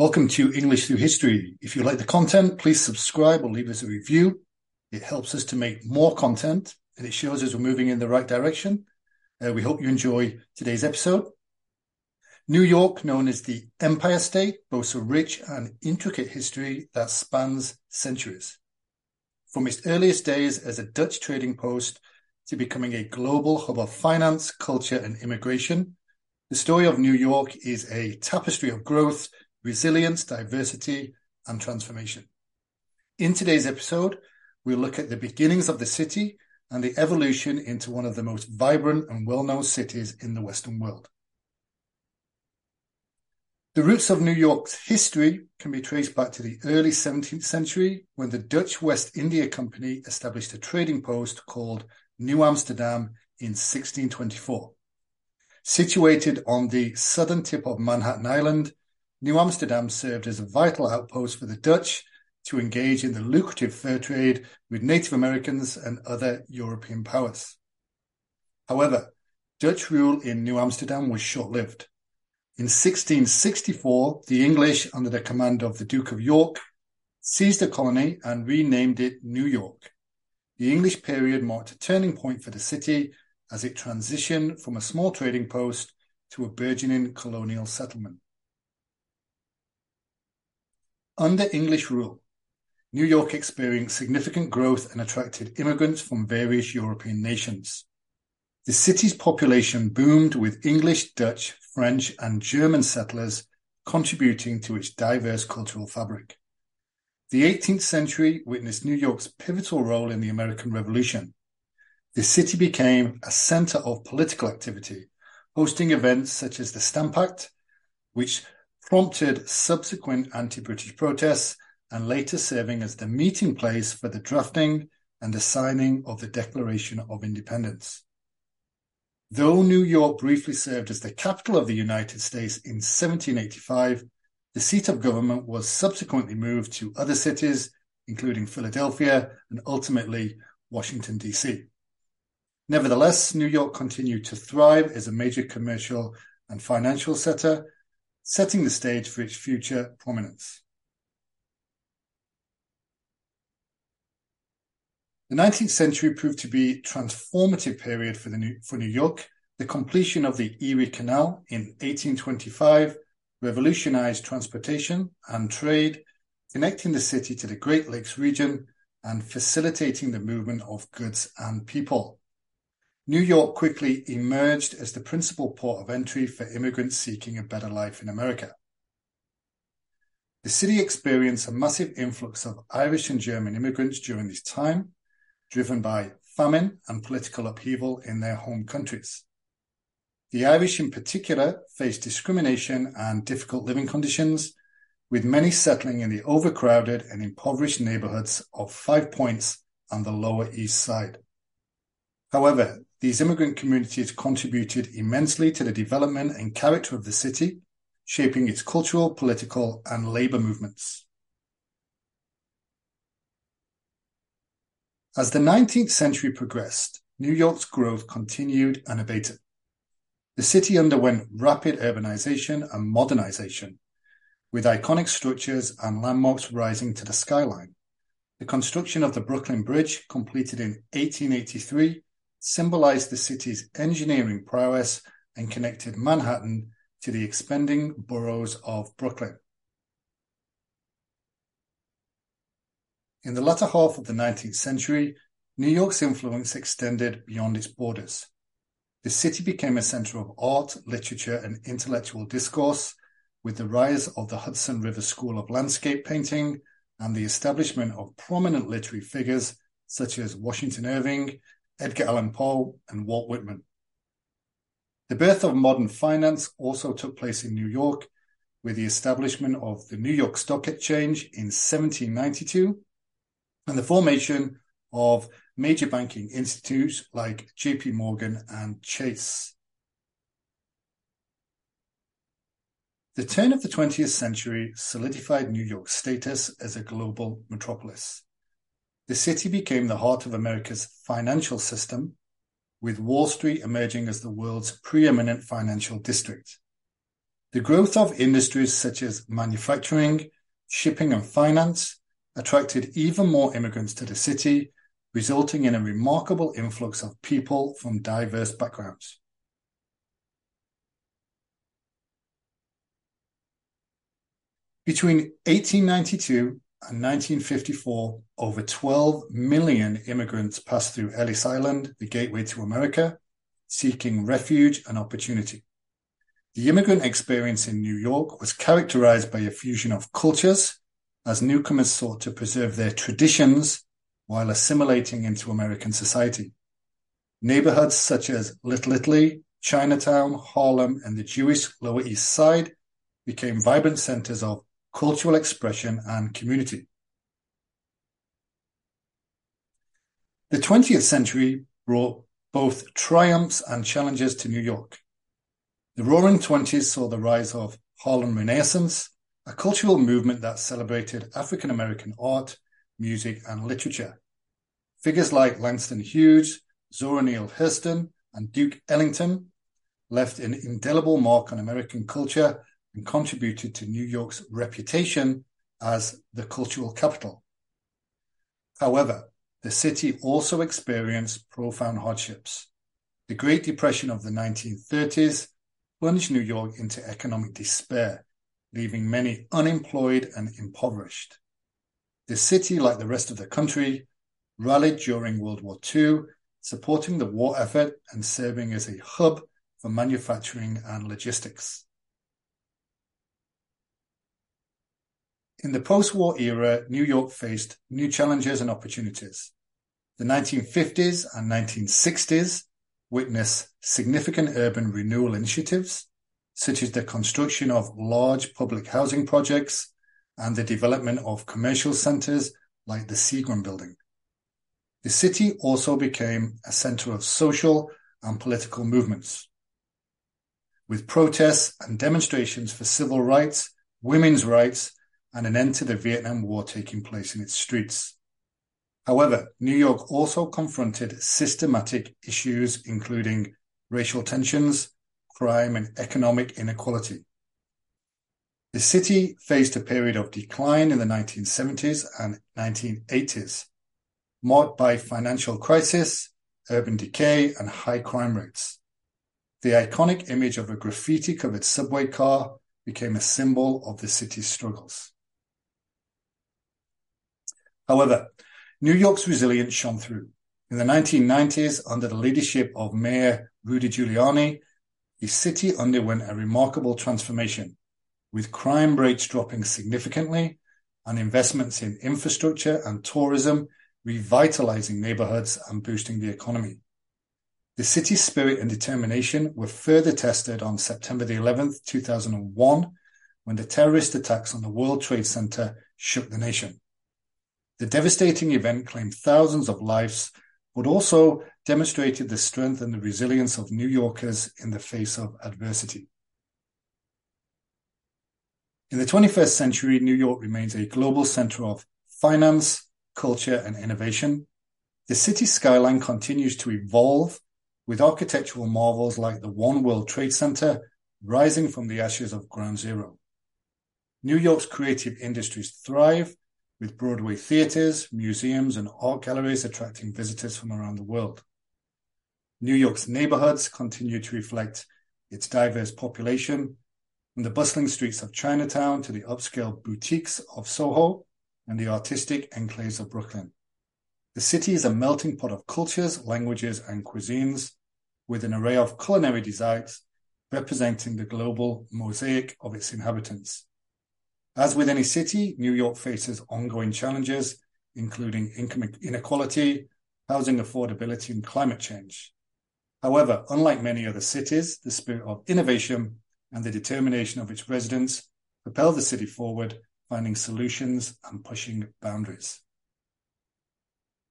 Welcome to English Through History. If you like the content, please subscribe or leave us a review. It helps us to make more content and it shows us we're moving in the right direction. Uh, we hope you enjoy today's episode. New York, known as the Empire State, boasts a rich and intricate history that spans centuries. From its earliest days as a Dutch trading post to becoming a global hub of finance, culture, and immigration, the story of New York is a tapestry of growth, resilience, diversity, and transformation. In today's episode, we'll look at the beginnings of the city and the evolution into one of the most vibrant and well-known cities in the Western world. The roots of New York's history can be traced back to the early 17th century when the Dutch West India Company established a trading post called New Amsterdam in 1624. Situated on the southern tip of Manhattan Island, New Amsterdam served as a vital outpost for the Dutch to engage in the lucrative fur trade with Native Americans and other European powers. However, Dutch rule in New Amsterdam was short-lived. In 1664, the English, under the command of the Duke of York, seized the colony and renamed it New York. The English period marked a turning point for the city as it transitioned from a small trading post to a burgeoning colonial settlement. Under English rule, New York experienced significant growth and attracted immigrants from various European nations. The city's population boomed with English, Dutch, French, and German settlers contributing to its diverse cultural fabric. The 18th century witnessed New York's pivotal role in the American Revolution, the city became a center of political activity, hosting events such as the Stamp Act, which prompted subsequent anti-British protests and later serving as the meeting place for the drafting and the signing of the Declaration of Independence. Though New York briefly served as the capital of the United States in 1785, the seat of government was subsequently moved to other cities, including Philadelphia and ultimately Washington, D.C. Nevertheless, New York continued to thrive as a major commercial and financial center, setting the stage for its future prominence. The 19th century proved to be a transformative period for, New, York. The completion of the Erie Canal in 1825 revolutionized transportation and trade, connecting the city to the Great Lakes region and facilitating the movement of goods and people. New York quickly emerged as the principal port of entry for immigrants seeking a better life in America. The city experienced a massive influx of Irish and German immigrants during this time, driven by famine and political upheaval in their home countries. The Irish in particular faced discrimination and difficult living conditions, with many settling in the overcrowded and impoverished neighborhoods of Five Points on the Lower East Side. However, these immigrant communities contributed immensely to the development and character of the city, shaping its cultural, political, and labor movements. As the 19th century progressed, New York's growth continued unabated. The city underwent rapid urbanization and modernization, with iconic structures and landmarks rising to the skyline. The construction of the Brooklyn Bridge, completed in 1883, symbolized the city's engineering prowess and connected Manhattan to the expanding boroughs of Brooklyn. In the latter half of the 19th century, New York's influence extended beyond its borders. The city became a center of art, literature, and intellectual discourse, with the rise of the Hudson River School of Landscape Painting and the establishment of prominent literary figures such as Washington Irving Edgar Allan Poe, and Walt Whitman. The birth of modern finance also took place in New York with the establishment of the New York Stock Exchange in 1792 and the formation of major banking institutes like JP Morgan and Chase. The turn of the 20th century solidified New York's status as a global metropolis. The city became the heart of America's financial system, with Wall Street emerging as the world's preeminent financial district. The growth of industries such as manufacturing, shipping, and finance attracted even more immigrants to the city, resulting in a remarkable influx of people from diverse backgrounds. Between 1892 and 1954, over 12 million immigrants passed through Ellis Island, the gateway to America, seeking refuge and opportunity. The immigrant experience in New York was characterized by a fusion of cultures as newcomers sought to preserve their traditions while assimilating into American society. Neighborhoods such as Little Italy, Chinatown, Harlem, and the Jewish Lower East Side became vibrant centers of cultural expression and community. The 20th century brought both triumphs and challenges to New York. The Roaring Twenties saw the rise of Harlem Renaissance, a cultural movement that celebrated African American art, music, and literature. Figures like Langston Hughes, Zora Neale Hurston, and Duke Ellington left an indelible mark on American culture and contributed to New York's reputation as the cultural capital. However, the city also experienced profound hardships. The Great Depression of the 1930s plunged New York into economic despair, leaving many unemployed and impoverished. The city, like the rest of the country, rallied during World War II, supporting the war effort and serving as a hub for manufacturing and logistics. In the post-war era, New York faced new challenges and opportunities. The 1950s and 1960s witnessed significant urban renewal initiatives, such as the construction of large public housing projects and the development of commercial centers like the Seagram Building. The city also became a center of social and political movements, with protests and demonstrations for civil rights, women's rights, and an end to the Vietnam War taking place in its streets. However, New York also confronted systematic issues including racial tensions, crime, and economic inequality. The city faced a period of decline in the 1970s and 1980s, marked by financial crisis, urban decay, and high crime rates. The iconic image of a graffiti-covered subway car became a symbol of the city's struggles. However, New York's resilience shone through. In the 1990s, under the leadership of Mayor Rudy Giuliani, the city underwent a remarkable transformation, with crime rates dropping significantly and investments in infrastructure and tourism revitalizing neighborhoods and boosting the economy. The city's spirit and determination were further tested on September the 11th, 2001, when the terrorist attacks on the World Trade Center shook the nation. The devastating event claimed thousands of lives, but also demonstrated the strength and the resilience of New Yorkers in the face of adversity. In the 21st century, New York remains a global center of finance, culture, and innovation. The city skyline continues to evolve with architectural marvels like the One World Trade Center rising from the ashes of Ground Zero. New York's creative industries thrive with Broadway theaters, museums, and art galleries attracting visitors from around the world. New York's neighborhoods continue to reflect its diverse population, from the bustling streets of Chinatown to the upscale boutiques of Soho and the artistic enclaves of Brooklyn. The city is a melting pot of cultures, languages, and cuisines, with an array of culinary delights representing the global mosaic of its inhabitants. As with any city, New York faces ongoing challenges, including income inequality, housing affordability, and climate change. However, unlike many other cities, the spirit of innovation and the determination of its residents propel the city forward, finding solutions and pushing boundaries.